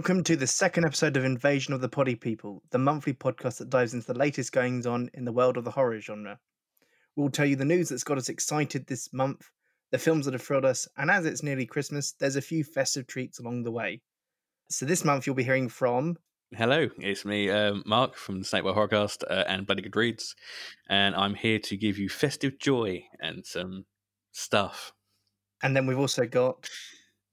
Welcome to the second episode of Invasion of the Pody People, the monthly podcast that dives into the latest goings on in the world of the horror genre. We'll tell you the news that's got us excited this month, the films that have thrilled us, and as it's nearly Christmas, there's a few festive treats along the way. So this month you'll be hearing from Hello, it's me, um, Mark from the Snakewell Horrorcast uh, and Bloody Good Reads, and I'm here to give you festive joy and some stuff. And then we've also got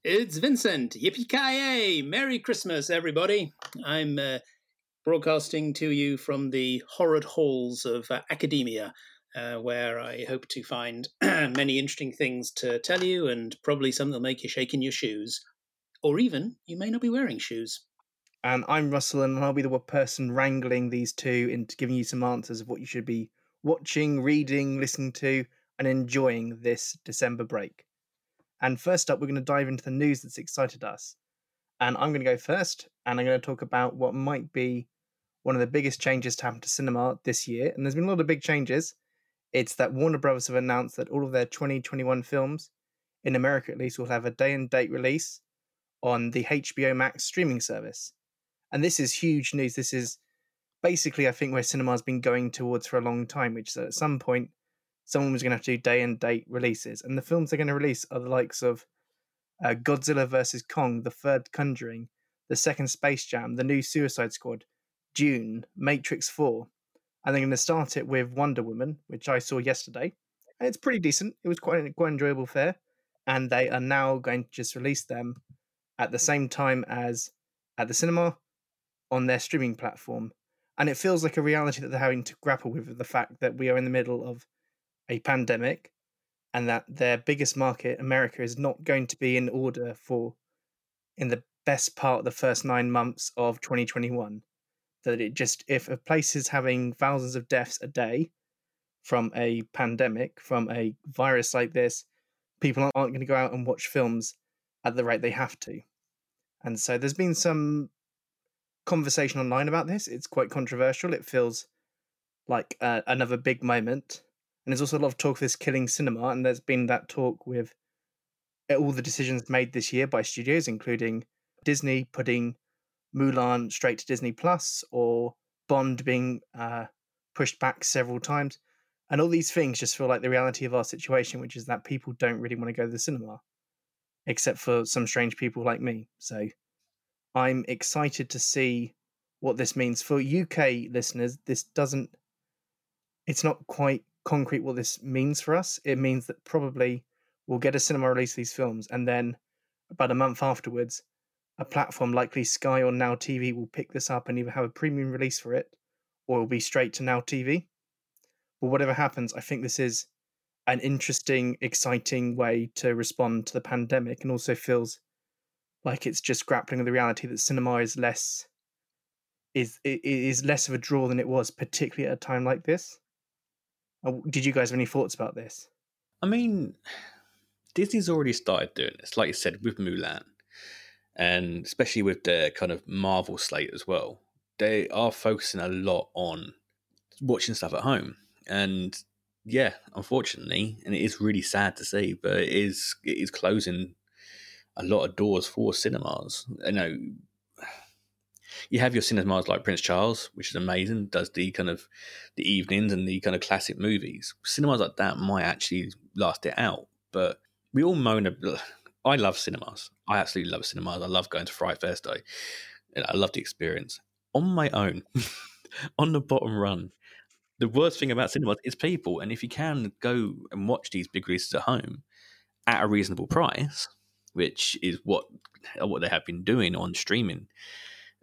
It's Vincent. Yippee-ki-yay! Merry Christmas, everybody! I'm uh, broadcasting to you from the horrid halls of uh, academia, uh, where I hope to find many interesting things to tell you, and probably some that'll make you shake in your shoes, or even you may not be wearing shoes. and I'm Russell, and I'll be the person wrangling these two into giving you some answers of what you should be watching, reading, listening to, and enjoying this December break. And first up, we're going to dive into the news that's excited us. And I'm going to go first, and I'm going to talk about what might be one of the biggest changes to happen to cinema this year. And there's been a lot of big changes. It's that Warner Brothers have announced that all of their 2021 films, in America at least, will have a day and date release on the HBO Max streaming service. And this is huge news. This is basically, I think, where cinema's been going towards for a long time, which is at some point, someone was going to have to do day and date releases. And the films they're going to release are the likes of uh, Godzilla vs. Kong, The Third Conjuring, The Second Space Jam, The New Suicide Squad, Dune, Matrix 4. And they're going to start it with Wonder Woman, which I saw yesterday. And it's pretty decent. It was quite, quite enjoyable fare. And they are now going to just release them at the same time as at the cinema on their streaming platform. And it feels like a reality that they're having to grapple with the fact that we are in the middle of a pandemic and that their biggest market, America, is not going to be in order for in the best part of the first nine months of 2021. That it just, if a place is having thousands of deaths a day from a pandemic, from a virus like this, people aren't going to go out and watch films at the rate they have to. And so there's been some conversation online about this. It's quite controversial. It feels like uh, another big moment. And there's also a lot of talk of this killing cinema. And there's been that talk with uh, all the decisions made this year by studios, including Disney putting Mulan straight to Disney Plus or Bond being uh, pushed back several times. And all these things just feel like the reality of our situation, which is that people don't really want to go to the cinema, except for some strange people like me. So I'm excited to see what this means for UK listeners. This doesn't, it's not quite concrete what this means for us. It means that probably we'll get a cinema release of these films, and then about a month afterwards, a platform likely Sky or Now TV will pick this up and either have a premium release for it or it'll be straight to Now TV. But whatever happens, I think this is an interesting, exciting way to respond to the pandemic and also feels like it's just grappling with the reality that cinema is less is is less of a draw than it was, particularly at a time like this. Uh, Did you guys have any thoughts about this? I mean, Disney's already started doing this, like you said, with Mulan, and especially with their kind of Marvel slate as well. They are focusing a lot on watching stuff at home, and yeah, unfortunately, and it is really sad to see, but it is it is closing a lot of doors for cinemas. You know, you have your cinemas like Prince Charles, which is amazing, does the kind of the evenings and the kind of classic movies. Cinemas like that might actually last it out, but we all moan. ab- I love cinemas. I absolutely love cinemas. I love going to Fright Fest. I, I love the experience. On my own, on the bottom run, the worst thing about cinemas is people. And if you can go and watch these big releases at home at a reasonable price, which is what what they have been doing on streaming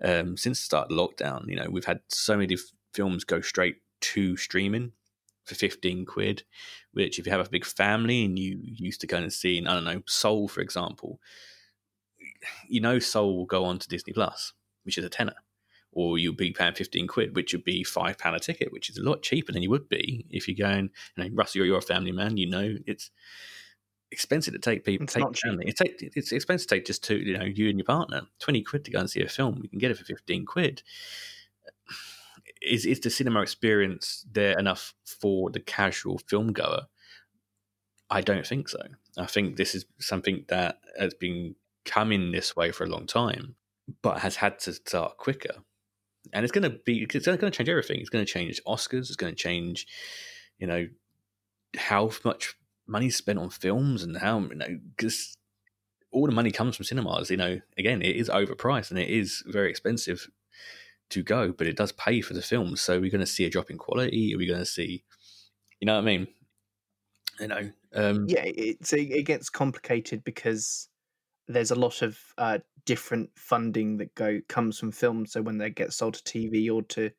um, since the start of lockdown. You know, we've had so many f- films go straight to streaming for 15 quid, which if you have a big family and you used to go and see, I don't know, Soul, for example, you know, Soul will go on to Disney Plus, which is a tenner. Or you'll be paying 15 quid, which would be £5 a ticket, which is a lot cheaper than you would be if you're going, you know, Russell, you're, you're a family man, you know, it's expensive to take people, It's take not. It's, take, it's expensive to take just two, you know, you and your partner, 20 quid to go and see a film. You can get it for 15 quid is is the cinema experience there enough for the casual film goer? I don't think so. I think this is something that has been coming this way for a long time. but has had to start quicker. And it's going to be, it's going to change everything. It's going to change Oscars. It's going to change, you know, how much money spent on films and how, you know, because all the money comes from cinemas. You know, again, it is overpriced and it is very expensive to go, but it does pay for the films. So we're going to see a drop in quality. Are we going to see, you know what I mean? You know, um, yeah, it's it gets complicated because there's a lot of uh, different funding that go comes from films. So when they get sold to TV or to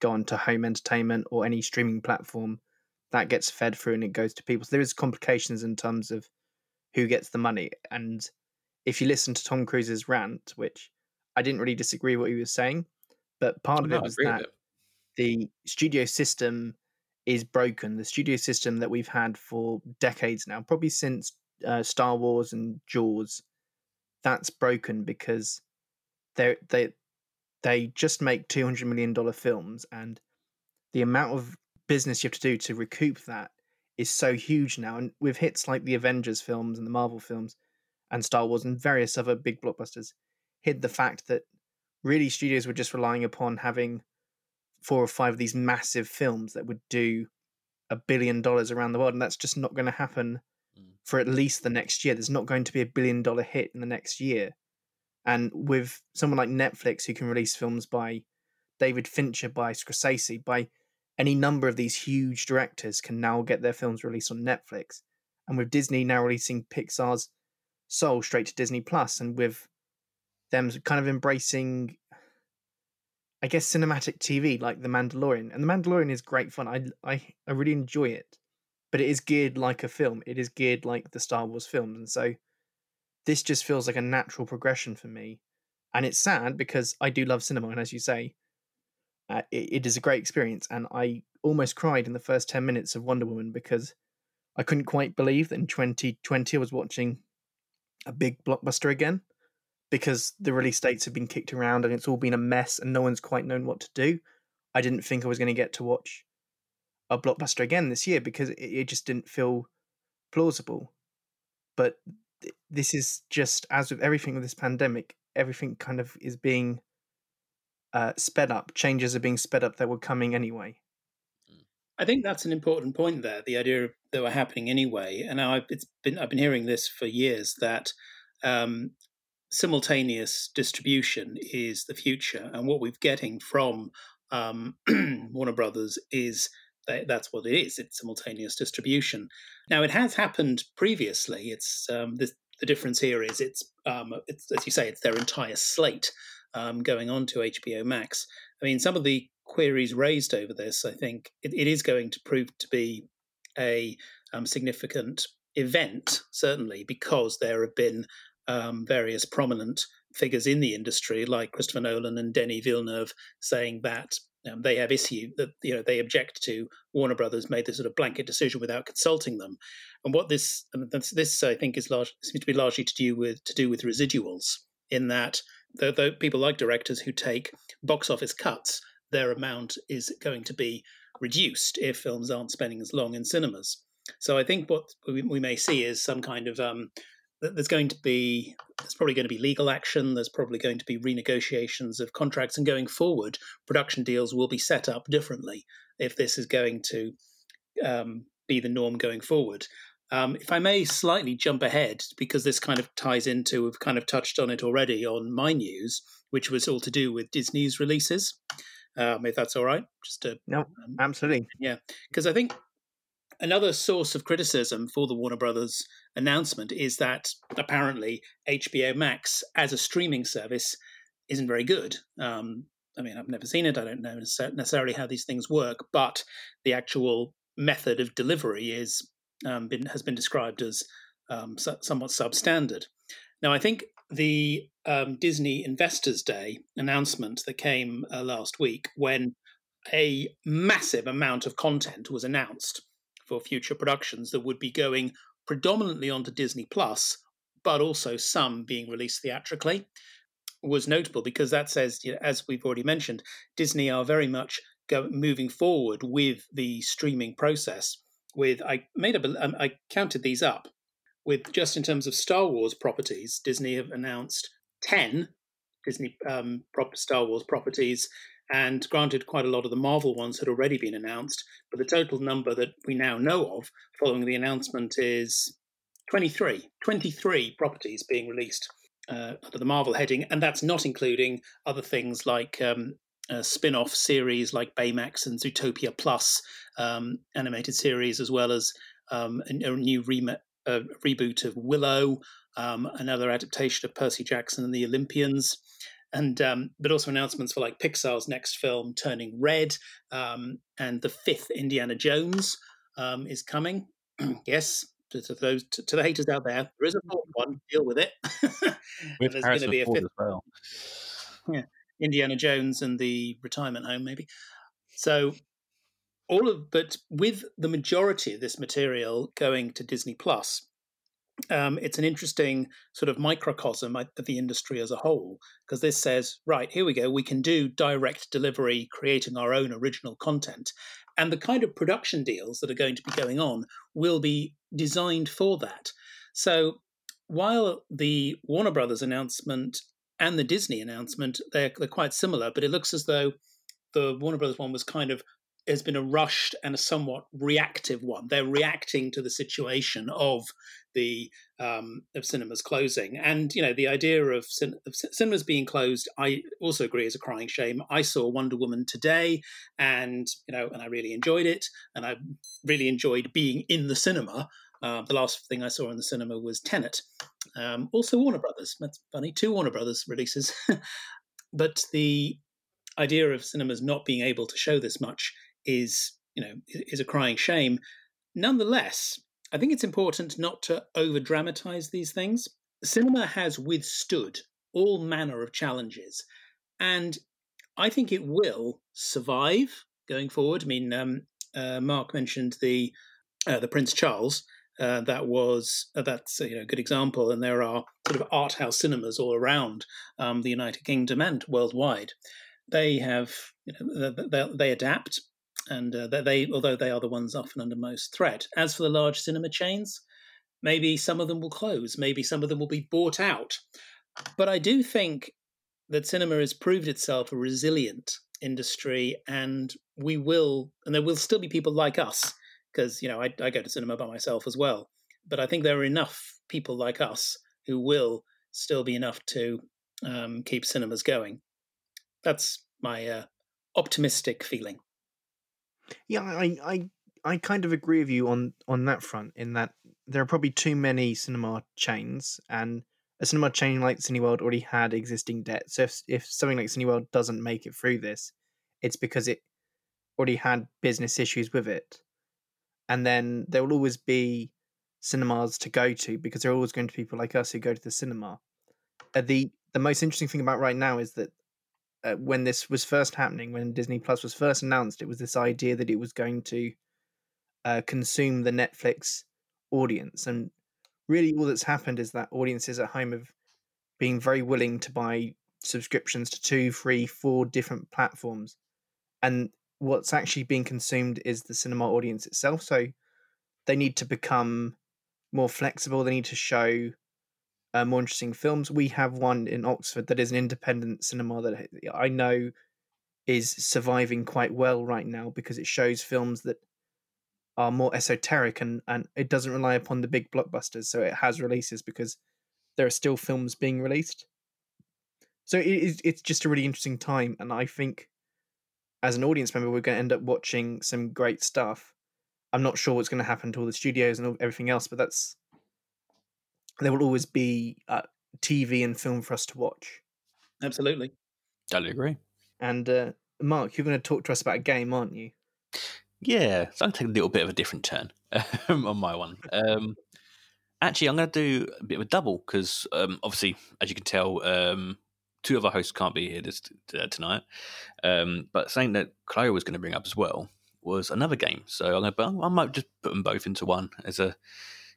go on to home entertainment or any streaming platform, that gets fed through and it goes to people. So there is complications in terms of who gets the money. And if you listen to Tom Cruise's rant, which I didn't really disagree with what he was saying, but part of no, it was that it. the studio system is broken. The studio system that we've had for decades now, probably since uh, Star Wars and Jaws, that's broken because they they they just make two hundred million dollar films, and the amount of business you have to do to recoup that is so huge now. And with hits like the Avengers films and the Marvel films, and Star Wars and various other big blockbusters, hid the fact that really studios were just relying upon having four or five of these massive films that would do a billion dollars around the world, and that's just not going to happen Mm. for at least the next year. There's not going to be a billion dollar hit in the next year. And with someone like Netflix who can release films by David Fincher, by Scorsese, by any number of these huge directors can now get their films released on Netflix. And with Disney now releasing Pixar's Soul straight to Disney Plus, and with them kind of embracing I guess cinematic TV like The Mandalorian. And The Mandalorian is great fun. I I I really enjoy it. But it is geared like a film. It is geared like the Star Wars films. And so this just feels like a natural progression for me. And it's sad because I do love cinema and as you say, uh, it, it is a great experience and I almost cried in the first 10 minutes of Wonder Woman because I couldn't quite believe that in 2020 I was watching a big blockbuster again because the release dates have been kicked around and it's all been a mess and no one's quite known what to do. I didn't think I was going to get to watch a blockbuster again this year because it, it just didn't feel plausible. But th- this is just as with everything with this pandemic, everything kind of is being uh, sped up. Changes are being sped up that were coming anyway. I think that's an important point there. The idea that were happening anyway, and I've it's been I've been hearing this for years that um, simultaneous distribution is the future, and what we're getting from um, Warner Brothers is that that's what it is. It's simultaneous distribution. Now it has happened previously. It's um, the, the difference here is it's um, it's as you say it's their entire slate um, going on to HBO Max. I mean, some of the queries raised over this, I think it, it is going to prove to be a um, significant event, certainly, because there have been um, various prominent figures in the industry, like Christopher Nolan and Denis Villeneuve, saying that um, they have issue that you know they object to Warner Brothers made this sort of blanket decision without consulting them, and what this this, this I think is large seems to be largely to do with to do with residuals in that the, the people like directors who take box office cuts, their amount is going to be reduced if films aren't spending as long in cinemas. So I think what we, we may see is some kind of um, there's going to be there's probably going to be legal action there's probably going to be renegotiations of contracts and going forward production deals will be set up differently if this is going to um, be the norm going forward um, if i may slightly jump ahead because this kind of ties into we've kind of touched on it already on my news which was all to do with disney's releases um, if that's all right just to No, um, absolutely. yeah, because I think another source of criticism for the Warner Brothers announcement is that apparently HBO Max as a streaming service isn't very good. Um, I mean, I've never seen it. I don't know necessarily how these things work, but the actual method of delivery is um, been has been described as um, so- somewhat substandard. Now, I think the um, Disney Investors Day announcement that came uh, last week, when a massive amount of content was announced for future productions that would be going predominantly onto Disney Plus, but also some being released theatrically, was notable because that says, you know, as we've already mentioned, Disney are very much go, moving forward with the streaming process. With I made a, um, I counted these up. With just in terms of Star Wars properties, Disney have announced ten Disney um, Star Wars properties. And granted, quite a lot of the Marvel ones had already been announced, but the total number that we now know of following the announcement is 23. 23 properties being released uh, under the Marvel heading, and that's not including other things like um, spin off series like Baymax and Zootopia Plus um, animated series, as well as um, a, a, new re- a reboot of Willow, um, another adaptation of Percy Jackson and the Olympians and um, but also announcements for like Pixar's next film, Turning Red, um, and the fifth Indiana Jones um, is coming. yes, to, to those to, to, the haters out there, there is a fourth one. Deal with it. there's going to be a fifth as well. Yeah, Indiana Jones and the retirement home, maybe. So all of, but with the majority of this material going to Disney Plus, um, it's an interesting sort of microcosm of the industry as a whole because this says right here we go we can do direct delivery creating our own original content and the kind of production deals that are going to be going on will be designed for that so while the warner brothers announcement and the disney announcement they're, they're quite similar but it looks as though the warner brothers one was kind of has been a rushed and a somewhat reactive one. They're reacting to the situation of the um, of cinemas closing, and you know the idea of, cin- of, cinemas being closed. I also agree is a crying shame. I saw Wonder Woman today, and you know, and I really enjoyed it, and I really enjoyed being in the cinema. Uh, the last thing I saw in the cinema was Tenet. Um, also Warner Brothers. That's funny. Two Warner Brothers releases, but the idea of cinemas not being able to show this much is you know is a crying shame. Nonetheless, I think it's important not to over dramatize these things. Cinema has withstood all manner of challenges, and I think it will survive going forward. I mean, um, uh, Mark mentioned the uh, the Prince Charles. Uh, that was uh, that's you know a good example, and there are sort of art house cinemas all around um, the United Kingdom and worldwide. They have you know, they, they adapt and uh, they, although they are the ones often under most threat. As for the large cinema chains, maybe some of them will close, maybe some of them will be bought out. But I do think that cinema has proved itself a resilient industry, and we will, and there will still be people like us, because you know I, I go to cinema by myself as well. But I think there are enough people like us who will still be enough to um, keep cinemas going. That's my uh, optimistic feeling. Yeah, I, I I kind of agree with you on on that front. In that there are probably too many cinema chains, and a cinema chain like Cineworld already had existing debt. So if if something like Cineworld doesn't make it through this, it's because it already had business issues with it. And then there will always be cinemas to go to because there are always going to be people like us who go to the cinema. Uh, the the most interesting thing about right now is that uh, when this was first happening, when Disney Plus was first announced, it was this idea that it was going to uh, consume the Netflix audience, and really all that's happened is that audiences at home have been very willing to buy subscriptions to two, three, four different platforms, and what's actually being consumed is the cinema audience itself. So they need to become more flexible. They need to show uh, more interesting films. We have one in Oxford that is an independent cinema that I know is surviving quite well right now because it shows films that are more esoteric and, and it doesn't rely upon the big blockbusters. So it has releases because there are still films being released. So it it's just a really interesting time. And I think as an audience member, we're going to end up watching some great stuff. I'm not sure what's going to happen to all the studios and everything else, but that's there will always be uh, TV and film for us to watch. Absolutely. Totally agree. And uh, Mark, you're going to talk to us about a game, aren't you? Yeah, so I'm going to take a little bit of a different turn on my one. Um, actually, I'm going to do a bit of a double because um, obviously, as you can tell, um, two of our hosts can't be here this, uh, tonight. Um, but something that Chloe was going to bring up as well was another game. So I'm going to, I might just put them both into one as a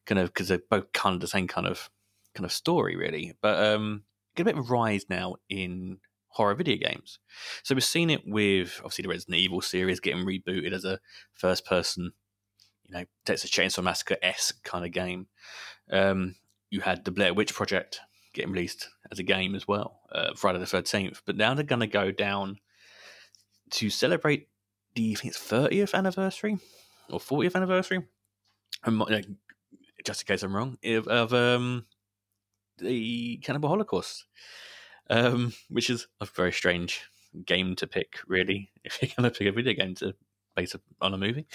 kind of because they're both kind of the same kind of kind of story, really. But um, get a bit of a rise now in horror video games. So we've seen it with obviously the Resident Evil series getting rebooted as a first person, you know, Texas Chainsaw Massacre s kind of game. Um, you had the Blair Witch Project getting released as a game as well, uh, Friday the Thirteenth. But now they're going to go down to celebrate the I think it's 30th anniversary or 40th anniversary. Just in case I'm wrong, of, of um, the Cannibal Holocaust, um, which is a very strange game to pick, really, if you're going to pick a video game to base on a movie.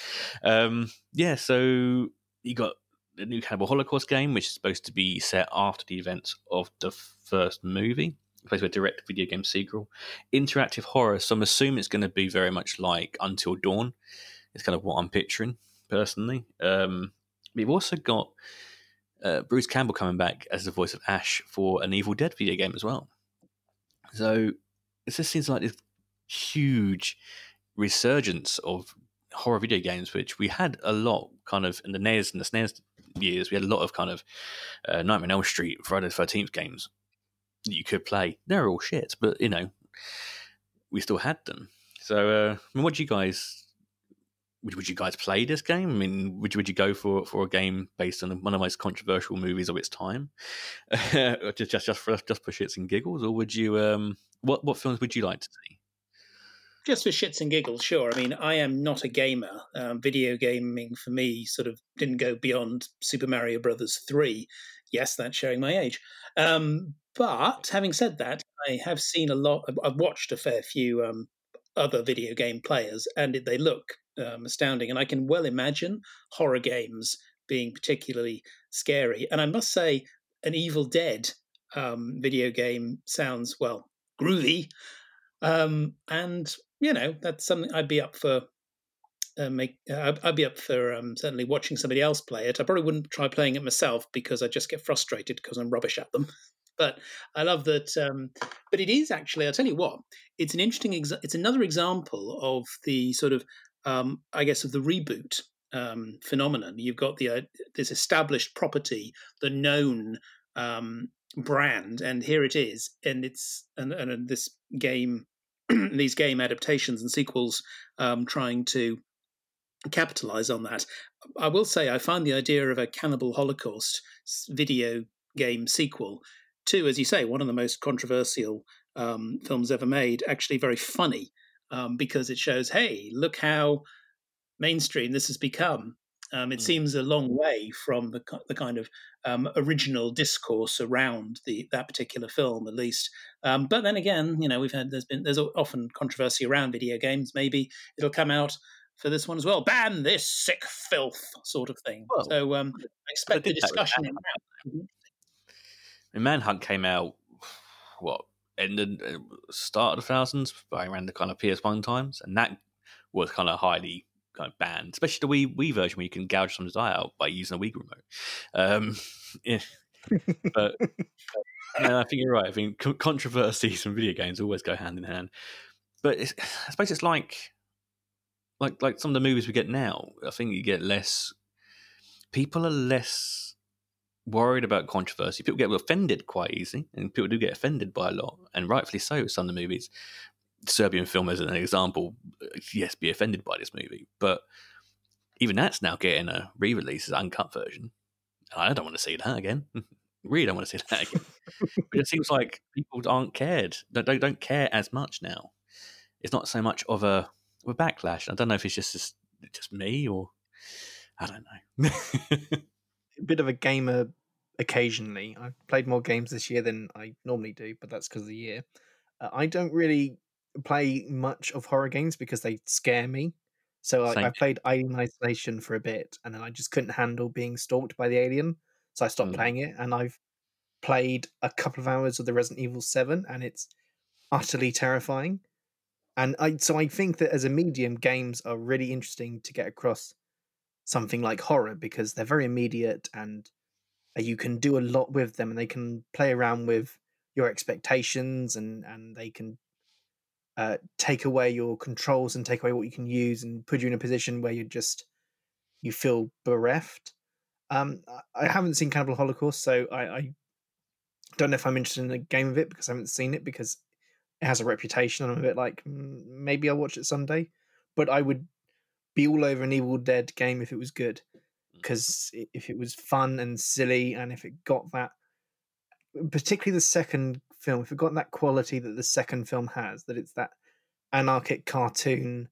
Um, yeah, so you got the new Cannibal Holocaust game, which is supposed to be set after the events of the first movie. Plays with a direct video game sequel, interactive horror. So I'm assuming it's going to be very much like Until Dawn. It's kind of what I'm picturing personally. Um, we've also got uh, Bruce Campbell coming back as the voice of Ash for an Evil Dead video game as well. So it just seems like this huge resurgence of horror video games, which we had a lot kind of in the NES and the SNES years. We had a lot of kind of uh, Nightmare on Elm Street, Friday the Thirteenth games that you could play. They're all shit, but you know, we still had them. So, uh, I mean, what do you guys? Would, would you guys play this game? I mean, would you would you go for for a game based on one of the most controversial movies of its time, just just just for just for shits and giggles, or would you? Um, what what films would you like to see? Just for shits and giggles, sure. I mean, I am not a gamer. Um, video gaming for me sort of didn't go beyond Super Mario Brothers three. Yes, that's showing my age. Um, but having said that, I have seen a lot. I've watched a fair few um, other video game players, and they look um, astounding. And I can well imagine horror games being particularly scary. And I must say, an Evil Dead um, video game sounds well groovy. Um, and you know that's something I'd be up for. Uh, make uh, I'd be up for um, certainly watching somebody else play it. I probably wouldn't try playing it myself because I just get frustrated because I'm rubbish at them. but I love that. Um, but it is actually. I'll tell you what. It's an interesting. It's another example of the sort of, um, I guess, of the reboot um, phenomenon. You've got the uh, this established property, the known um, brand, and here it is, and it's and, and this game these game adaptations and sequels um, trying to capitalize on that. I will say I find the idea of a Cannibal Holocaust video game sequel to, as you say, one of the most controversial um, films ever made, actually very funny um, because it shows, hey, look how mainstream this has become. Um, it mm. seems a long way from the the kind of um, original discourse around the that particular film, at least. Um, but then again, you know, we've had there's been there's often controversy around video games. Maybe it'll come out for this one as well. Ban this sick filth, sort of thing. Well, so um, I expect the discussion. Mm-hmm. Manhunt came out what in the uh, start of the thousands, by around the kind of PS1 times, and that was kind of highly kind of banned, especially the Wii, Wii version where you can gouge someone's eye out by using a Wii remote. Um, yeah. but I think you're right. I think controversies from video games always go hand in hand. But I suppose it's like, like, like some of the movies we get now. I think you get less. People are less worried about controversy. People get offended quite easy, and people do get offended by a lot, and rightfully so. Some of the movies, Serbian film as an example, yes, be offended by this movie, but even that's now getting a re-release as uncut version. I don't want to see that again. really don't want to see that again. but it seems like people aren't cared. Don't, don't care as much now. It's not so much of a, of a backlash. I don't know if it's just just, just me or I don't know. a bit of a gamer occasionally. I've played more games this year than I normally do, but that's because of the year. Uh, I don't really play much of horror games because they scare me. So like, I played Alien Isolation for a bit, and then I just couldn't handle being stalked by the alien, so I stopped mm. playing it. And I've played a couple of hours of the Resident Evil Seven, and it's utterly terrifying. And I so I think that as a medium, games are really interesting to get across something like horror because they're very immediate and uh, you can do a lot with them, and they can play around with your expectations and and they can uh, take away your controls and take away what you can use and put you in a position where you just you feel bereft. Um, I haven't seen Cannibal Holocaust, so I, I, don't know if I'm interested in a game of it because I haven't seen it because it has a reputation. I'm a bit like maybe I'll watch it someday, but I would be all over an Evil Dead game if it was good because mm. if it was fun and silly and if it got that particularly the second film, if it got that quality that the second film has, that it's that anarchic cartoon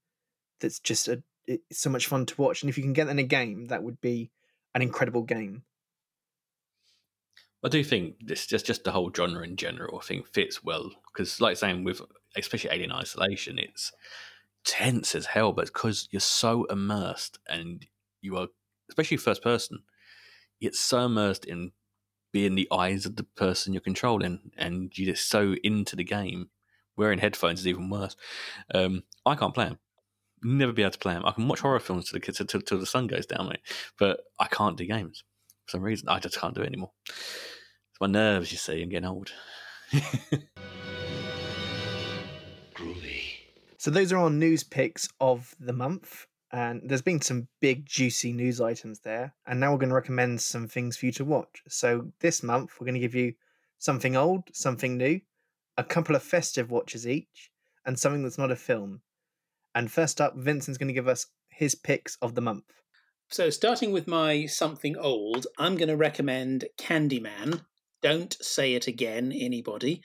that's just a it's so much fun to watch. And if you can get that in a game, that would be an incredible game. I do think this just just the whole genre in general. I think fits well because, like saying with especially Alien Isolation, it's tense as hell, but because you're so immersed and you are, especially first person, it's so immersed in being in the eyes of the person you're controlling, and you're just so into the game. Wearing headphones is even worse. Um, I can't play them. Never be able to play them. I can watch horror films till the till, till the sun goes down, mate. But I can't do games for some reason. I just can't do it anymore. It's my nerves, you see. I'm getting old. Groovy. So those are our news picks of the month. And there's been some big, juicy news items there. And now we're going to recommend some things for you to watch. So this month, we're going to give you something old, something new, a couple of festive watches each, and something that's not a film. And first up, Vincent's going to give us his picks of the month. So, starting with my something old, I'm going to recommend Candyman. Don't say it again, anybody.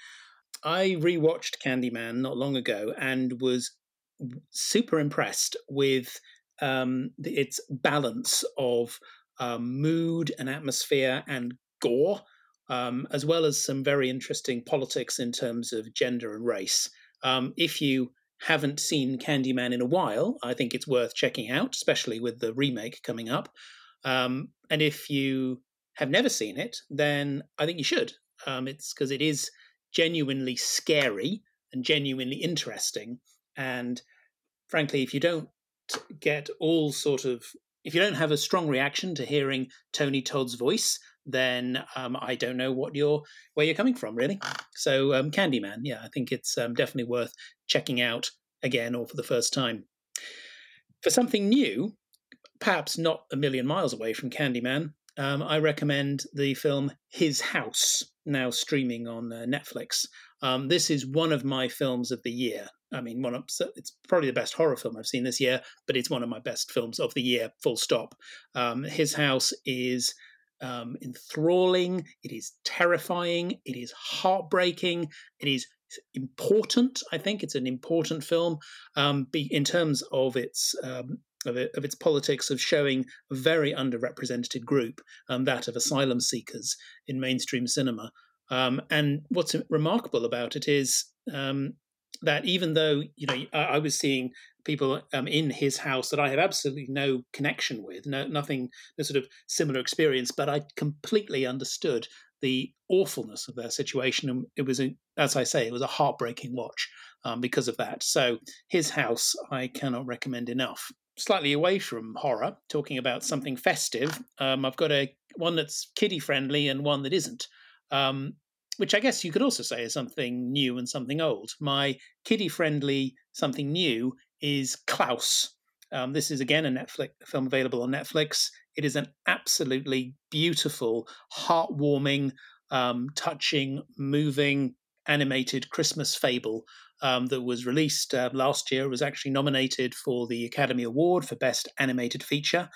I rewatched Candyman not long ago and was super impressed with um, its balance of um, mood and atmosphere and gore, um, as well as some very interesting politics in terms of gender and race. Um, if you haven't seen Candyman in a while, I think it's worth checking out, especially with the remake coming up. Um, and if you have never seen it, then I think you should. Um, it's because it is genuinely scary and genuinely interesting. And frankly, if you don't get all sort of, if you don't have a strong reaction to hearing Tony Todd's voice, then um, I don't know what you're where you're coming from, really. So, um, Candyman, yeah, I think it's um, definitely worth checking out again or for the first time. For something new, perhaps not a million miles away from Candyman, um, I recommend the film His House, now streaming on uh, Netflix. Um, this is one of my films of the year. I mean, one of, it's probably the best horror film I've seen this year, but it's one of my best films of the year, full stop. Um, His House is um, enthralling, it is terrifying, it is heartbreaking, it is important. I think it's an important film um, in terms of its um, of, it, of its politics of showing a very underrepresented group, um, that of asylum seekers in mainstream cinema. Um, and what's remarkable about it is um, that even though you know I, I was seeing people um, in his house that I have absolutely no connection with, no nothing, no sort of similar experience, but I completely understood the awfulness of their situation, and it was, a, as I say, it was a heartbreaking watch um, because of that. So his house I cannot recommend enough slightly away from horror, talking about something festive. Um, I've got a one that's kiddie friendly and one that isn't, um, which I guess you could also say is something new and something old. My kiddie friendly something new is Klaus. Um, this is again a Netflix film available on Netflix. It is an absolutely beautiful, heartwarming, um, touching, moving, animated Christmas fable um, that was released uh, last year. It was actually nominated for the Academy Award for Best Animated Feature.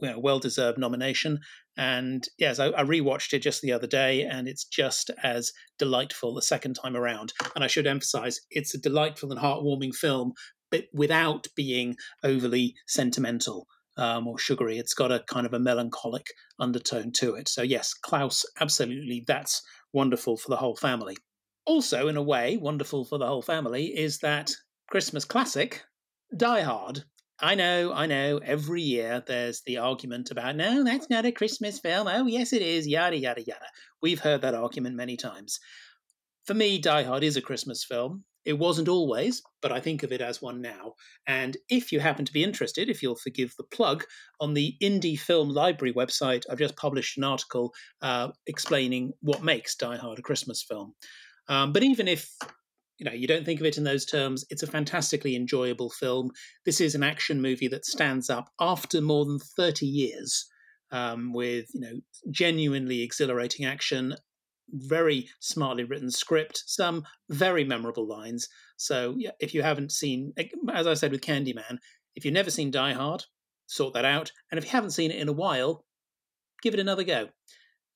You know, well deserved nomination. And yes, I, I rewatched it just the other day, and it's just as delightful the second time around. And I should emphasize, it's a delightful and heartwarming film, but without being overly sentimental. Um, or sugary. It's got a kind of a melancholic undertone to it. So, yes, Klaus, absolutely, that's wonderful for the whole family. Also, in a way, wonderful for the whole family is that Christmas classic, Die Hard. I know, I know, every year there's the argument about, no, that's not a Christmas film. Oh, yes, it is, yada, yada, yada. We've heard that argument many times. For me, Die Hard is a Christmas film. It wasn't always, but I think of it as one now. And if you happen to be interested, if you'll forgive the plug, on the Indie Film Library website, I've just published an article uh, explaining what makes Die Hard a Christmas film. Um, but even if you know you don't think of it in those terms, it's a fantastically enjoyable film. This is an action movie that stands up after more than thirty years, um, with you know genuinely exhilarating action, very smartly written script, some very memorable lines. So yeah, if you haven't seen, as I said with Candyman, if you've never seen Die Hard, sort that out, and if you haven't seen it in a while, give it another go.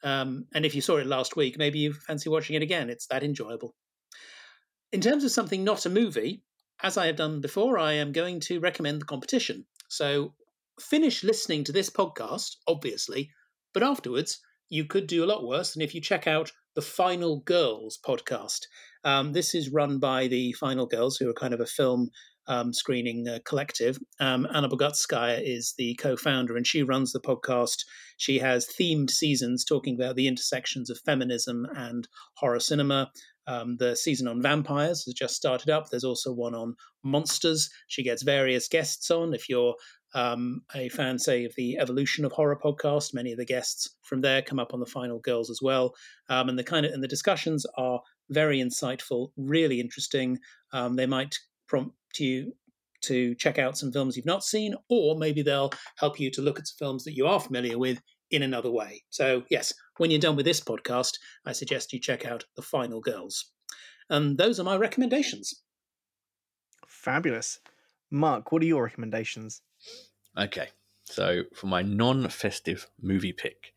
Um, and if you saw it last week, maybe you fancy watching it again. It's that enjoyable. In terms of something not a movie, as I have done before, I am going to recommend the competition. So finish listening to this podcast, obviously, but afterwards, you could do a lot worse than if you check out the Final Girls podcast. Um, this is run by the Final Girls, who are kind of a film um, screening uh, collective. Um, Anna Bogutskaya is the co founder, and she runs the podcast. She has themed seasons talking about the intersections of feminism and horror cinema. Um, the season on vampires has just started up. There's also one on monsters. She gets various guests on. If you're um, a fan, say, of the Evolution of Horror podcast, many of the guests from there come up on the Final Girls as well. Um, and the kind of and the discussions are very insightful, really interesting. Um, they might prompt you to check out some films you've not seen, or maybe they'll help you to look at some films that you are familiar with in another way. So, yes, when you're done with this podcast, I suggest you check out The Final Girls. And those are my recommendations. Fabulous. Mark, what are your recommendations? Okay, so for my non festive movie pick,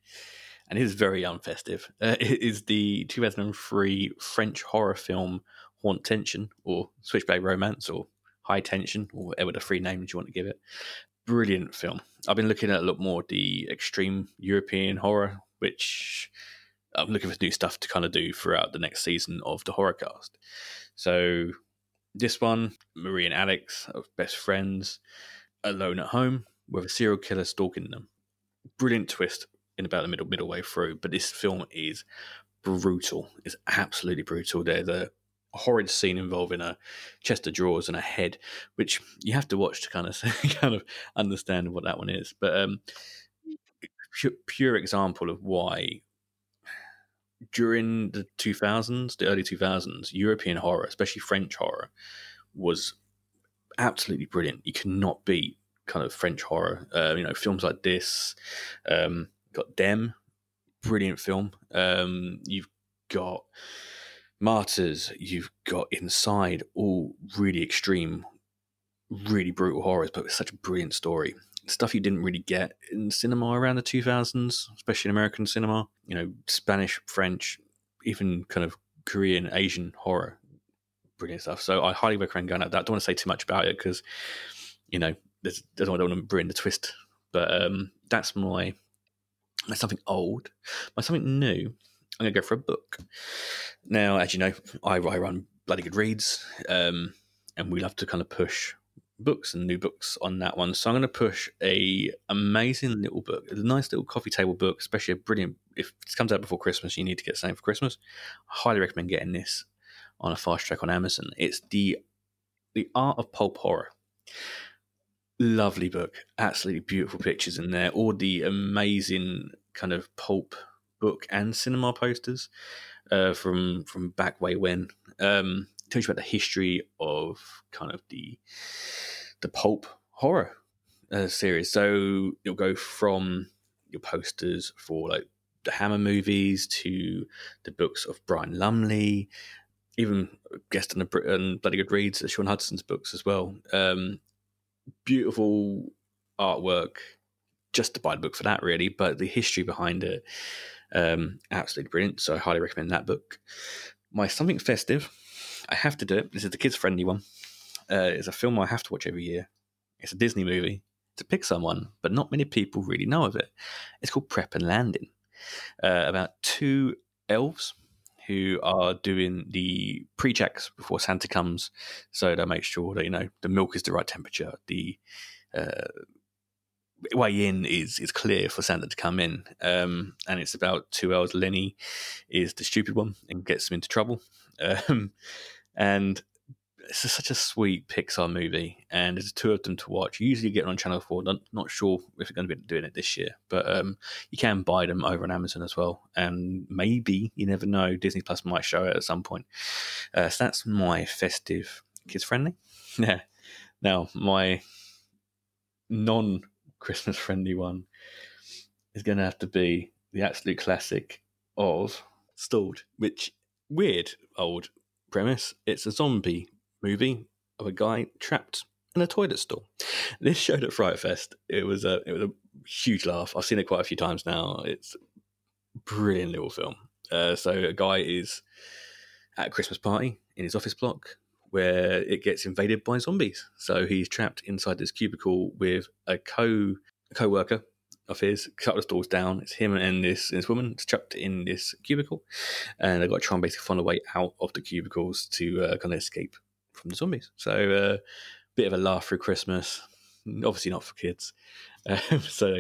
and it is very unfestive, uh, it is the 2003 French horror film Haute Tension, or Switchblade Romance, or High Tension, or whatever the three names you want to give it. Brilliant film. I've been looking at a lot more the extreme European horror, which I'm looking for new stuff to kind of do throughout the next season of the horror cast. So this one, Marie and Alex are best friends, alone at home with a serial killer stalking them. Brilliant twist in about the middle middle way through, but this film is brutal. It's absolutely brutal. There's a horrid scene involving a chest of drawers and a head, which you have to watch to kind of kind of understand what that one is. But um, pure, pure example of why during the 2000s, the early 2000s, European horror, especially French horror, was absolutely brilliant. You cannot beat kind of French horror. Uh, you know, films like this. Um, got Dem, brilliant film. Um, you've got Martyrs. You've got Inside, all really extreme, really brutal horrors, but with such a brilliant story. Stuff you didn't really get in cinema around the 2000s, especially in American cinema. You know, Spanish, French, even kind of Korean, Asian horror. Brilliant stuff. So I highly recommend going out that. I don't want to say too much about it because, you know, there's, I don't want to ruin the twist. But um, that's my that's something old. My something new. I'm gonna go for a book. Now, as you know, I, I run Bloody Good Reads, um, and we love to kind of push books and new books on that one. So I'm going to push a amazing little book, a nice little coffee table book, especially a brilliant. If it comes out before Christmas, you need to get something for Christmas. I highly recommend getting this on a fast track on Amazon. It's the the Art of Pulp Horror. Lovely book, absolutely beautiful pictures in there. All the amazing kind of pulp book and cinema posters uh, from from back way when. Um, tells you about the history of kind of the the pulp horror uh, series. So you'll go from your posters for like the Hammer movies to the books of Brian Lumley, even guest on the on Bloody Good Reads, Shaun Hutson's books as well. Um, beautiful artwork, just to buy the book for that really, but the history behind it, um, absolutely brilliant. So I highly recommend that book. My something festive, I have to do it. This is the kids friendly one. Uh, it's a film I have to watch every year. It's a Disney movie. It's a Pixar one, but not many people really know of it. It's called Prep and Landing, uh, about two elves who are doing the pre-checks before Santa comes, so they make sure that you know the milk is the right temperature, the uh, way in is is clear for Santa to come in, um, and it's about two hours. Lanny is the stupid one and gets him into trouble, um, and it's a, such a sweet Pixar movie, and there's two of them to watch. Usually get on Channel Four. Not, not sure if they're going to be doing it this year, but um, you can buy them over on Amazon as well. And maybe you never know, Disney Plus might show it at some point. Uh, so that's my festive, kids friendly. Yeah. Now my non Christmas friendly one is going to have to be the absolute classic of Stalled, which weird old premise. It's a zombie movie of a guy trapped in a toilet stall. This showed at Fright Fest. It was a it was a huge laugh. I've seen it quite a few times now. It's brilliant little film. Uh, so a guy is at a Christmas party in his office block where it gets invaded by zombies. So he's trapped inside this cubicle with a co co-worker of his, a couple of doors down. It's him and this this woman trapped in this cubicle, and they've got to try and basically find a way out of the cubicles to uh, kind of escape from the zombies. So a uh, bit of a laugh through Christmas. Obviously not for kids. Um, so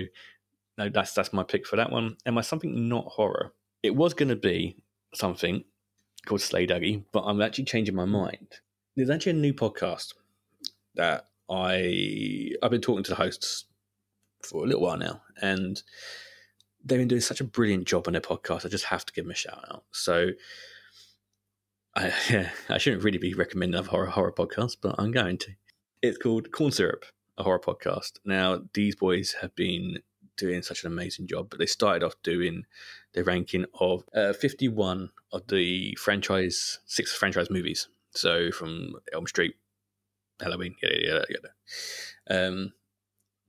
no, that's that's my pick for that one. And my something not horror. It was going to be something called Slay Duggy, but I'm actually changing my mind. There's actually a new podcast that I I've been talking to the hosts for a little while now, and they've been doing such a brilliant job on their podcast. I just have to give them a shout out. So. I, yeah, I shouldn't really be recommending a horror horror podcast, but I'm going to. It's called Corn Syrup, a horror podcast. Now, these boys have been doing such an amazing job, but they started off doing the ranking of uh, 51 of the franchise, six franchise movies. So from Elm Street, Halloween, yeah, yeah, yeah. Um,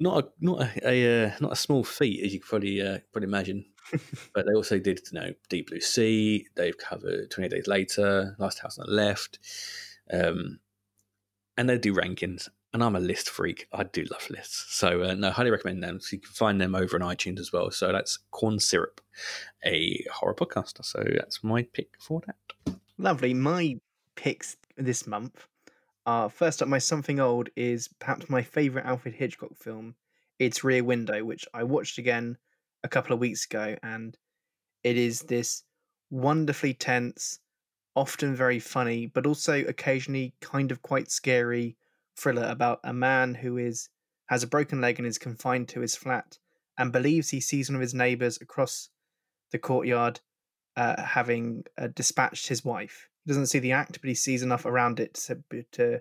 not a not a, a uh, not a small feat as you probably uh, probably imagine. but they also did you know Deep Blue Sea. They've covered Twenty Days Later, Last House on the Left, um, and they do rankings. And I'm a list freak. I do love lists, so uh, no, highly recommend them. So you can find them over on iTunes as well. So that's Corn Syrup, a horror podcaster. So that's my pick for that. Lovely. My picks this month uh, first up, my something old is perhaps my favorite Alfred Hitchcock film. It's Rear Window, which I watched again a couple of weeks ago, and it is this wonderfully tense, often very funny, but also occasionally kind of quite scary thriller about a man who is has a broken leg and is confined to his flat and believes he sees one of his neighbors across the courtyard uh, having uh, dispatched his wife. He doesn't see the act, but he sees enough around it to, to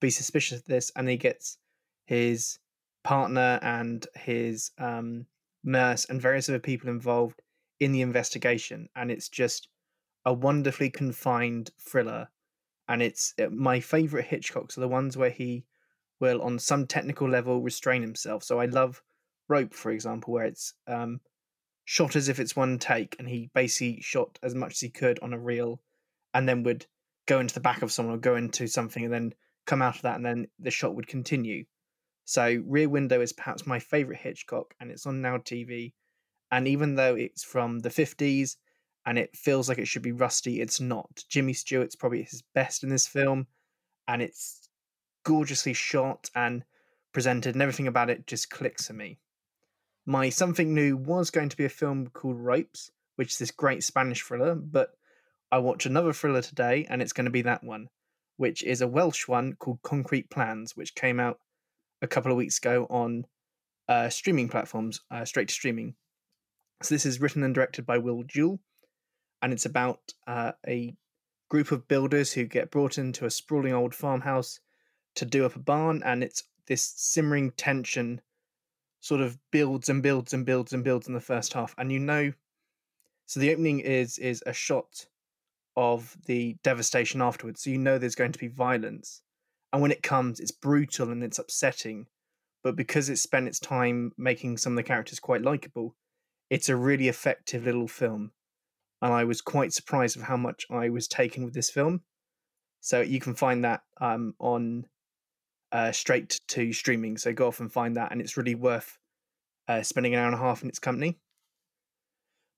be suspicious of this, and he gets his partner and his um, nurse and various other people involved in the investigation, and it's just a wonderfully confined thriller. And it's uh, my favorite Hitchcocks are the ones where he will, on some technical level, restrain himself. So I love Rope, for example, where it's um, shot as if it's one take, and he basically shot as much as he could on a reel, and then would go into the back of someone or go into something, and then come out of that, and then the shot would continue. So Rear Window is perhaps my favorite Hitchcock, and it's on Now TV. And even though it's from the 50s and it feels like it should be rusty, it's not. Jimmy Stewart's probably his best in this film, and it's gorgeously shot and presented, and everything about it just clicks for me. My something new was going to be a film called Ropes, which is this great Spanish thriller, but I watched another thriller today, and it's going to be that one, which is a Welsh one called Concrete Plans, which came out a couple of weeks ago on uh, streaming platforms, uh, straight to streaming. So this is written and directed by Will Jewell, and it's about uh, a group of builders who get brought into a sprawling old farmhouse to do up a barn, and it's this simmering tension sort of builds and builds and builds and builds in the first half, and you know. So the opening is is a shot of the devastation afterwards, so you know there's going to be violence, and when it comes, it's brutal and it's upsetting. But because it spent its time making some of the characters quite likable, it's a really effective little film. And I was quite surprised of how much I was taken with this film. So you can find that um, on uh, straight to streaming. So go off and find that, and it's really worth uh, spending an hour and a half in its company.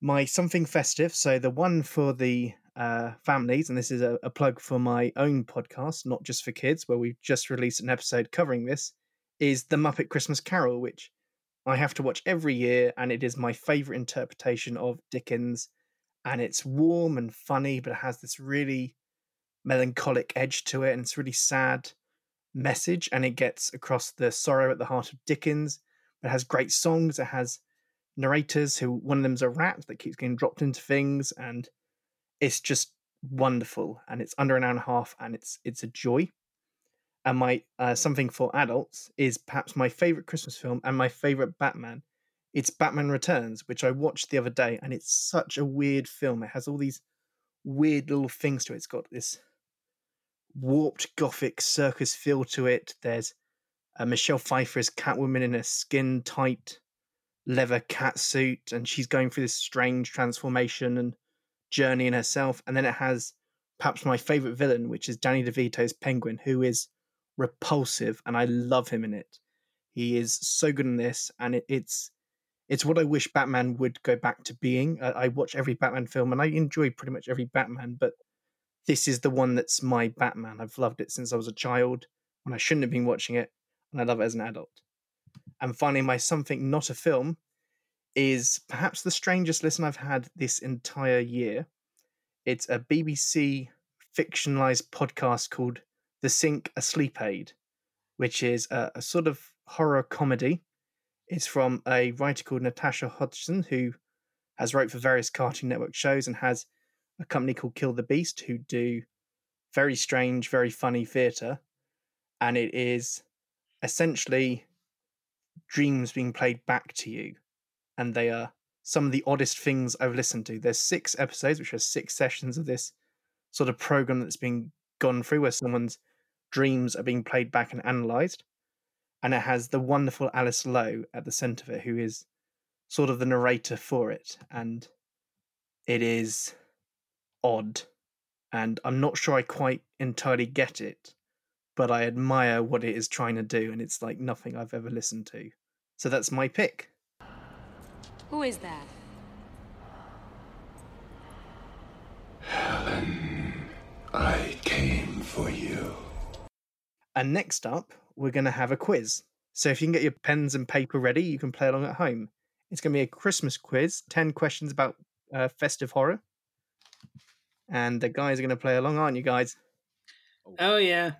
My something festive. So the one for the uh, families, and this is a, a, plug for my own podcast, not just for kids, where we've just released an episode covering this, is The Muppet Christmas Carol, which I have to watch every year, and it is my favourite interpretation of Dickens. And it's warm and funny, but it has this really melancholic edge to it, and it's really sad message, and it gets across the sorrow at the heart of Dickens. It has great songs. It has narrators who one of them's a rat that keeps getting dropped into things, and it's just wonderful and it's under an hour and a half and it's it's a joy. And my uh, something for adults is perhaps my favorite christmas film and my favorite batman. It's batman returns which i watched the other day and it's such a weird film. It has all these weird little things to it. It's got this warped gothic circus feel to it. There's uh, michelle pfeiffer as catwoman in a skin tight leather cat suit and she's going through this strange transformation and journey in herself. And then it has perhaps my favorite villain, which is Danny DeVito's Penguin, who is repulsive and I love him in it. He is so good in this, and it, it's it's what I wish Batman would go back to being. I, I watch every Batman film and I enjoy pretty much every Batman, but this is the one that's my Batman. I've loved it since I was a child when I shouldn't have been watching it, and I love it as an adult. And finally, my something not a film is perhaps the strangest listen I've had this entire year. It's a BBC fictionalized podcast called The Sink a Sleep Aid, which is a, a sort of horror comedy. It's from a writer called Natasha Hodgson, who has wrote for various Cartoon Network shows and has a company called Kill the Beast, who do very strange, very funny theatre. And it is essentially dreams being played back to you. And they are some of the oddest things I've listened to. There's six episodes, which are six sessions of this sort of program that's been gone through where someone's dreams are being played back and analyzed. And it has the wonderful Alice Lowe at the center of it, who is sort of the narrator for it. And it is odd. And I'm not sure I quite entirely get it, but I admire what it is trying to do. And it's like nothing I've ever listened to. So that's my pick. Who is that? Helen, I came for you. And next up, we're going to have a quiz. So if you can get your pens and paper ready, you can play along at home. It's going to be a Christmas quiz 10 questions about uh, festive horror. And the guys are going to play along, aren't you guys? Oh, yeah.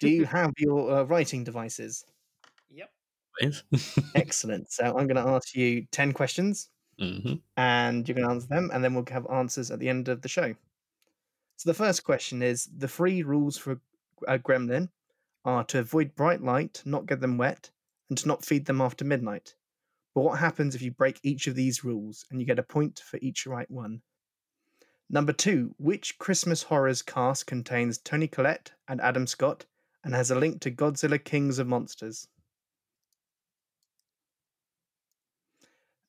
Do you have your uh, writing devices? Please. Excellent. So I'm going to ask you 10 questions hmm and you're going to answer them, and then we'll have answers at the end of the show. So the first question is the three rules for a gremlin are to avoid bright light, not get them wet, and to not feed them after midnight. But what happens if you break each of these rules and you get a point for each right one? Number two, which Christmas Horrors cast contains Toni Collette and Adam Scott and has a link to Godzilla Kings of Monsters?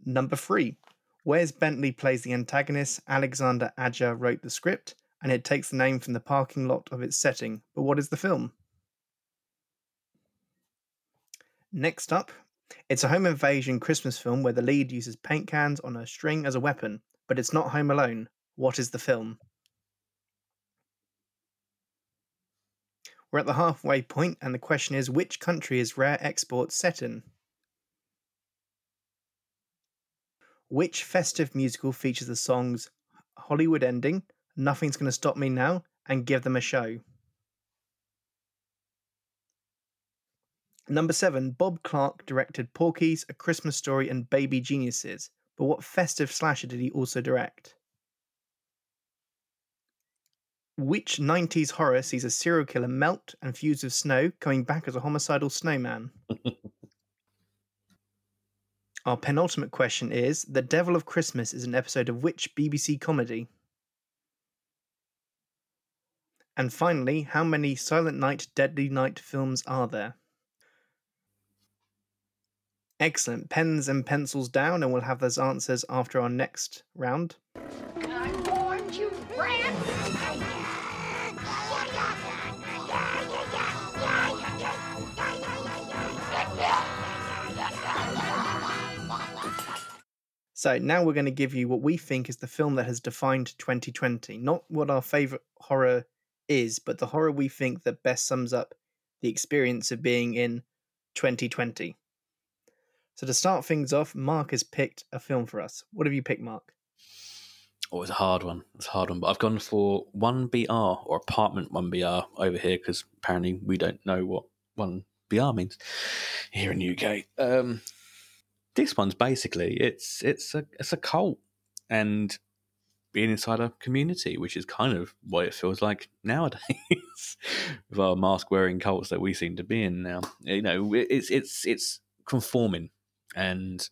Number three, Wes Bentley plays the antagonist, Alexandre Aja wrote the script, and it takes the name from the parking lot of its setting. But what is the film? Next up, it's a home invasion Christmas film where the lead uses paint cans on a string as a weapon, but it's not Home Alone. What is the film? We're at the halfway point, and the question is which country is Rare Exports set in? Which festive musical features the songs Hollywood Ending, Nothing's Gonna Stop Me Now, and Give Them a Show? Number seven, Bob Clark directed Porky's, A Christmas Story, and Baby Geniuses. But what festive slasher did he also direct? Which 90s horror sees a serial killer melt and fuse with snow, coming back as a homicidal snowman? Our penultimate question is The Devil of Christmas is an episode of which BBC comedy? And finally, how many Silent Night, Deadly Night films are there? Excellent. Pens and pencils down, and we'll have those answers after our next round. So now we're going to give you what we think is the film that has defined 2020. Not what our favorite horror is, but the horror we think that best sums up the experience of being in 2020. So to start things off, Mark has picked a film for us. What have you picked, Mark? Oh, it's a hard one. It's a hard one, but I've gone for one BR or apartment one BR over here because apparently we don't know what one BR means here in UK. Um, this one's basically it's it's a it's a cult and being inside a community, which is kind of what it feels like nowadays with our mask wearing cults that we seem to be in now. You know, it's it's it's conforming, and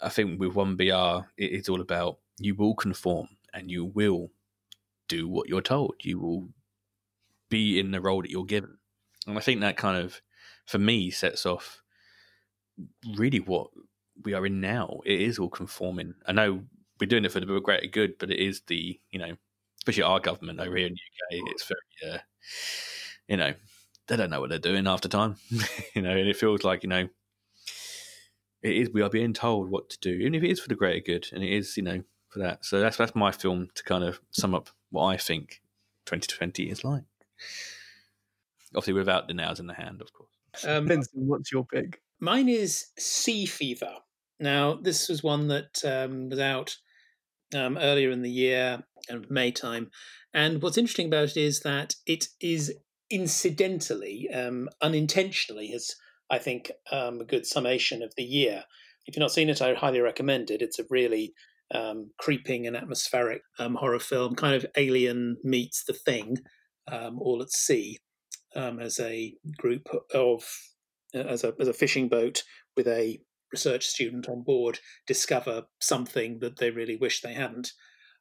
I think with one BR, it's all about you will conform and you will do what you're told. You will be in the role that you're given, and I think that kind of, for me, sets off really what we are in now. It is all conforming. I know we're doing it for the greater good, but it is the you know, especially our government over here in the UK. It's very, uh, you know, they don't know what they're doing half the time, you know, and it feels like you know, it is we are being told what to do, even if it is for the greater good, and it is you know for that. So that's that's my film to kind of sum up what I think 2020 is like. Obviously, without the nails in the hand, of course. Um, Vincent, what's your pick? Mine is Sea Fever. Now, this was one that um, was out um, earlier in the year, kind of May time. And what's interesting about it is that it is incidentally, um, unintentionally, has I think um, a good summation of the year. If you've not seen it, I highly recommend it. It's a really um, creeping and atmospheric um, horror film, kind of Alien meets The Thing, um, all at sea, um, as a group of as a as a fishing boat with a research student on board discover something that they really wish they hadn't.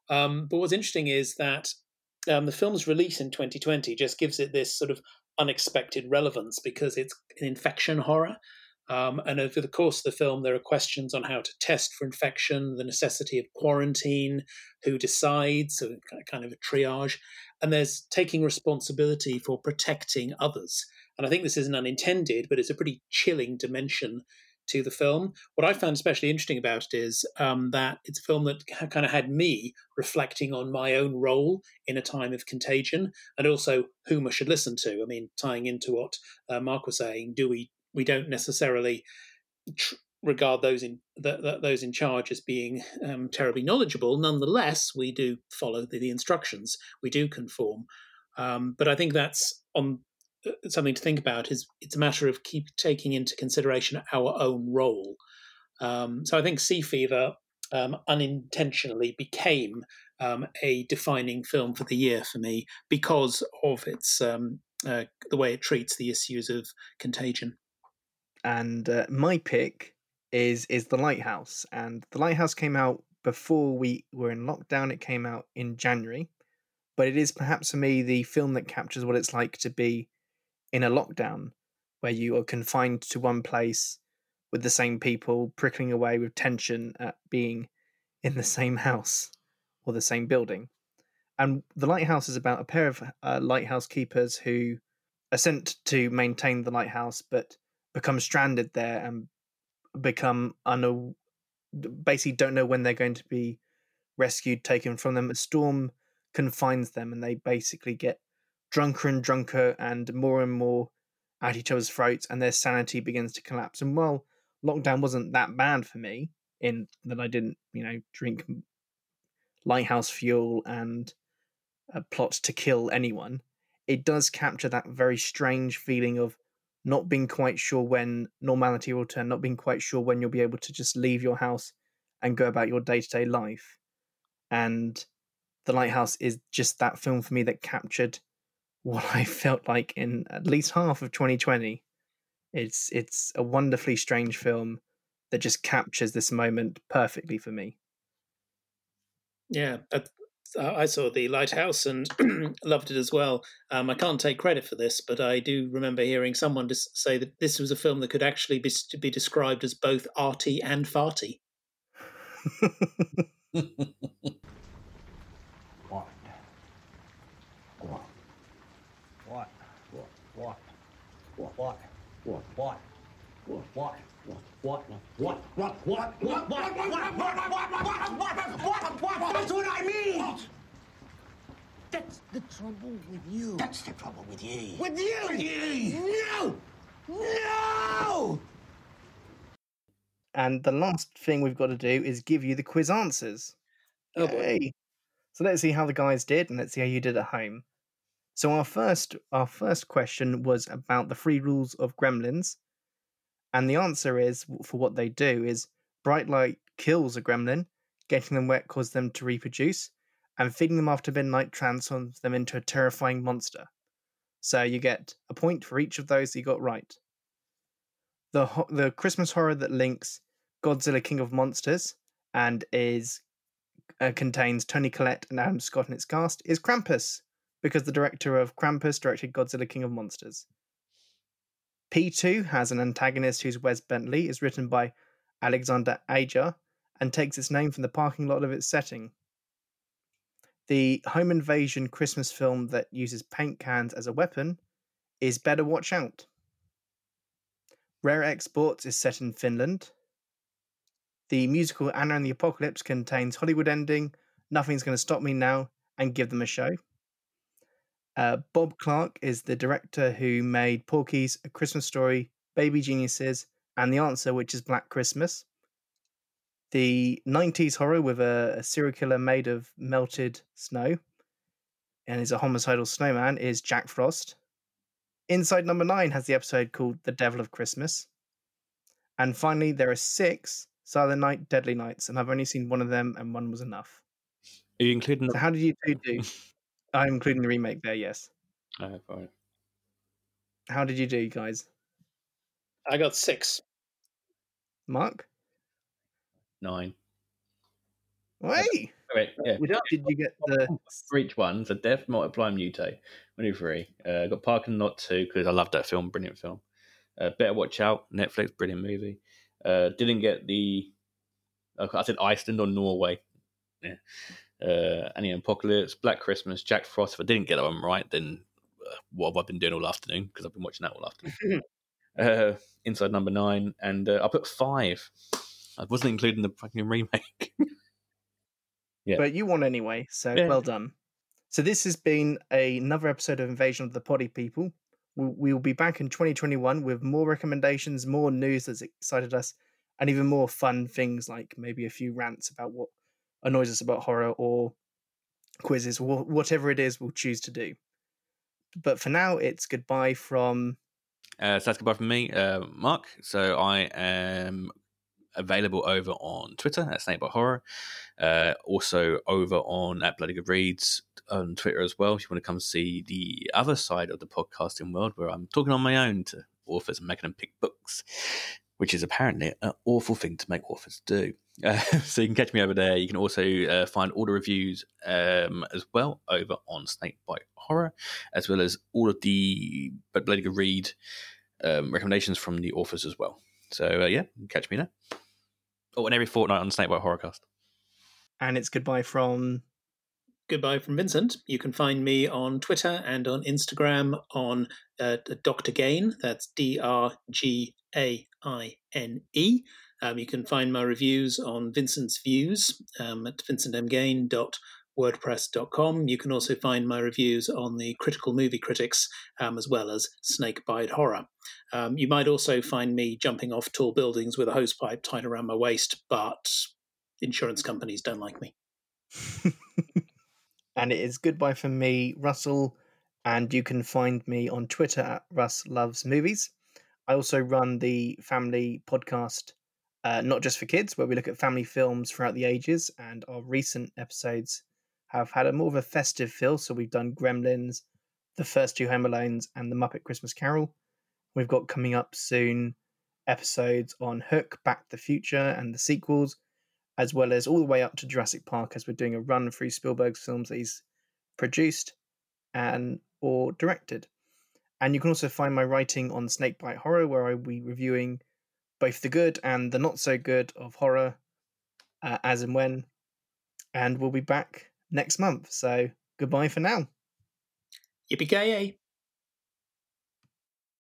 Um, but what's interesting is that um, the film's release in 2020 just gives it this sort of unexpected relevance because it's an infection horror. Um, and over the course of the film, there are questions on how to test for infection, the necessity of quarantine, who decides, so kind of a triage, and there's taking responsibility for protecting others. And I think this isn't unintended, but it's a pretty chilling dimension to the film. What I found especially interesting about it is um, that it's a film that kind of had me reflecting on my own role in a time of contagion and also whom I should listen to. I mean, tying into what uh, Mark was saying, do we we don't necessarily tr- regard those in the, those in charge as being um, terribly knowledgeable. Nonetheless, we do follow the, the instructions. We do conform. Um, but I think that's on something to think about. Is it's a matter of keep taking into consideration our own role. Um, so I think Sea Fever um, unintentionally became um, a defining film for the year for me because of its um, uh, the way it treats the issues of contagion and uh, my pick is is the lighthouse and the lighthouse came out before we were in lockdown it came out in january but it is perhaps for me the film that captures what it's like to be in a lockdown where you are confined to one place with the same people prickling away with tension at being in the same house or the same building and the lighthouse is about a pair of uh, lighthouse keepers who are sent to maintain the lighthouse but become stranded there and become un basically don't know when they're going to be rescued, taken from them. A storm confines them, and they basically get drunker and drunker and more and more at each other's throats, and their sanity begins to collapse. And while lockdown wasn't that bad for me, in that I didn't, you know, drink lighthouse fuel and plot to kill anyone, it does capture that very strange feeling of not being quite sure when normality will return, not being quite sure when you'll be able to just leave your house and go about your day to day life. And The Lighthouse is just that film for me that captured what I felt like in at least half of 2020. It's it's a wonderfully strange film that just captures this moment perfectly for me. Yeah, I saw the Lighthouse and loved it as well. Um, I can't take credit for this, but I do remember hearing someone say that this was a film that could actually be, be described as both arty and farty. what? What? What? What? What? What? What? What? What? What? What? What? What? What? What? What? What? What? What? What? What? What? What? What? That's what I mean. What? That's the trouble with you. That's the trouble with you. With you. With you. No. No. And the last thing we've got to do is give you the quiz answers. Oh boy. So let's see how the guys did, and let's see how you did at home. So our first our first question was about the three rules of gremlins. And the answer is for what they do is bright light kills a gremlin, getting them wet causes them to reproduce, and feeding them after midnight transforms them into a terrifying monster. So you get a point for each of those you got right. The ho- the Christmas horror that links Godzilla King of Monsters and is uh, contains Toni Collette and Adam Scott in its cast is Krampus, because the director of Krampus directed Godzilla King of Monsters. P2 has an antagonist who's Wes Bentley, is written by Alexandre Aja, and takes its name from the parking lot of its setting. The home invasion Christmas film that uses paint cans as a weapon is Better Watch Out. Rare Exports is set in Finland. The musical Anna and the Apocalypse contains Hollywood ending, Nothing's Gonna Stop Me Now, and Give Them a Show. Uh, Bob Clark is the director who made Porky's A Christmas Story, Baby Geniuses, and The Answer, which is Black Christmas. The 90s horror with a, a serial killer made of melted snow and is a homicidal snowman is Jack Frost. Inside Number Nine has the episode called The Devil of Christmas. And finally, there are six Silent Night, Deadly Nights, and I've only seen one of them, and one was enough. Are you including So, how did you two do? I'm including the remake there, yes. Oh, fine. How did you do, guys? I got six. Mark? Nine. Wait! Wait, yeah. Which did you get the. For each one, so Death, Multiply, Mutate. I do three. Uh, got Parking Lot 2 because I love that film, brilliant film. Uh, Better Watch Out, Netflix, brilliant movie. Uh, didn't get the. I said Iceland or Norway. Yeah. Uh, Annie Apocalypse, Black Christmas, Jack Frost. If I didn't get that one right, then uh, what have I been doing all afternoon? Because I've been watching that all afternoon. uh, Inside Number Nine, and uh, I put five. I wasn't including the fucking remake. Yeah. But you won anyway, so Yeah. well done. So this has been another episode of Invasion of the Pody People. We, we will be back in 2021 with more recommendations, more news that's excited us, and even more fun things like maybe a few rants about what annoys us about horror or quizzes, wh- whatever it is we'll choose to do. But for now, it's goodbye from Uh, so that's goodbye from me, uh, Mark. So I am available over on Twitter at Snakebite Horror. Uh, also over on at Bloody Good Reads on Twitter as well. If you want to come see the other side of the podcasting world, where I'm talking on my own to authors and making them pick books, which is apparently an awful thing to make authors do. Uh, so you can catch me over there. You can also uh, find all the reviews um, as well over on Snakebite Horror, as well as all of the but Bloody Good Read um, recommendations from the authors as well. So uh, yeah, catch me there. Oh, and every fortnight on Snakebite Horrorcast. and it's goodbye from Goodbye from Vincent. You can find me on Twitter and on Instagram on uh, Dr. Gaine. That's D R G A I N E. Um, you can find my reviews on Vincent's Views um, at vincentmgaine.wordpress.com. You can also find my reviews on the Critical Movie Critics um, as well as Snakebite Horror. Um, you might also find me jumping off tall buildings with a hosepipe tied around my waist, but insurance companies don't like me. and it is goodbye from me, Russell. And you can find me on Twitter at Russ Loves Movies. I also run the family podcast, uh, not just for kids, where we look at family films throughout the ages. And our recent episodes have had a more of a festive feel. So we've done Gremlins, the first two Home Alones, and the Muppet Christmas Carol. We've got coming up soon episodes on Hook, Back to the Future, and the sequels, as well as all the way up to Jurassic Park, as we're doing a run through Spielberg's films that he's produced and or directed. And you can also find my writing on Snakebite Horror, where I will be reviewing both the good and the not so good of horror uh, as and when. And we'll be back next month. So goodbye for now. Yippee-ki-yay!